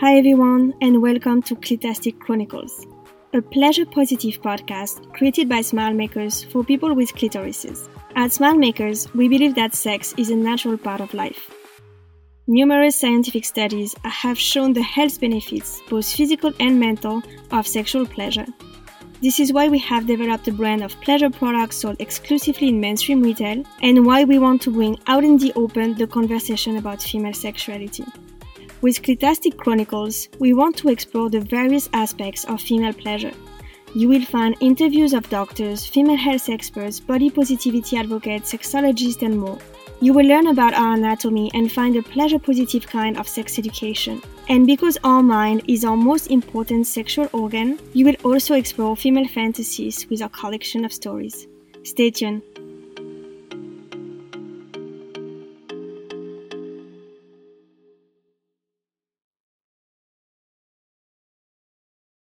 Hi everyone, and welcome to Clitastic Chronicles, a pleasure positive podcast created by Smile Makers for people with clitorises. At Smile Makers, we believe that sex is a natural part of life. Numerous scientific studies have shown the health benefits, both physical and mental, of sexual pleasure. This is why we have developed a brand of pleasure products sold exclusively in mainstream retail, and why we want to bring out in the open the conversation about female sexuality. With Clitastic Chronicles, we want to explore the various aspects of female pleasure. You will find interviews of doctors, female health experts, body positivity advocates, sexologists, and more. You will learn about our anatomy and find a pleasure positive kind of sex education. And because our mind is our most important sexual organ, you will also explore female fantasies with our collection of stories. Stay tuned.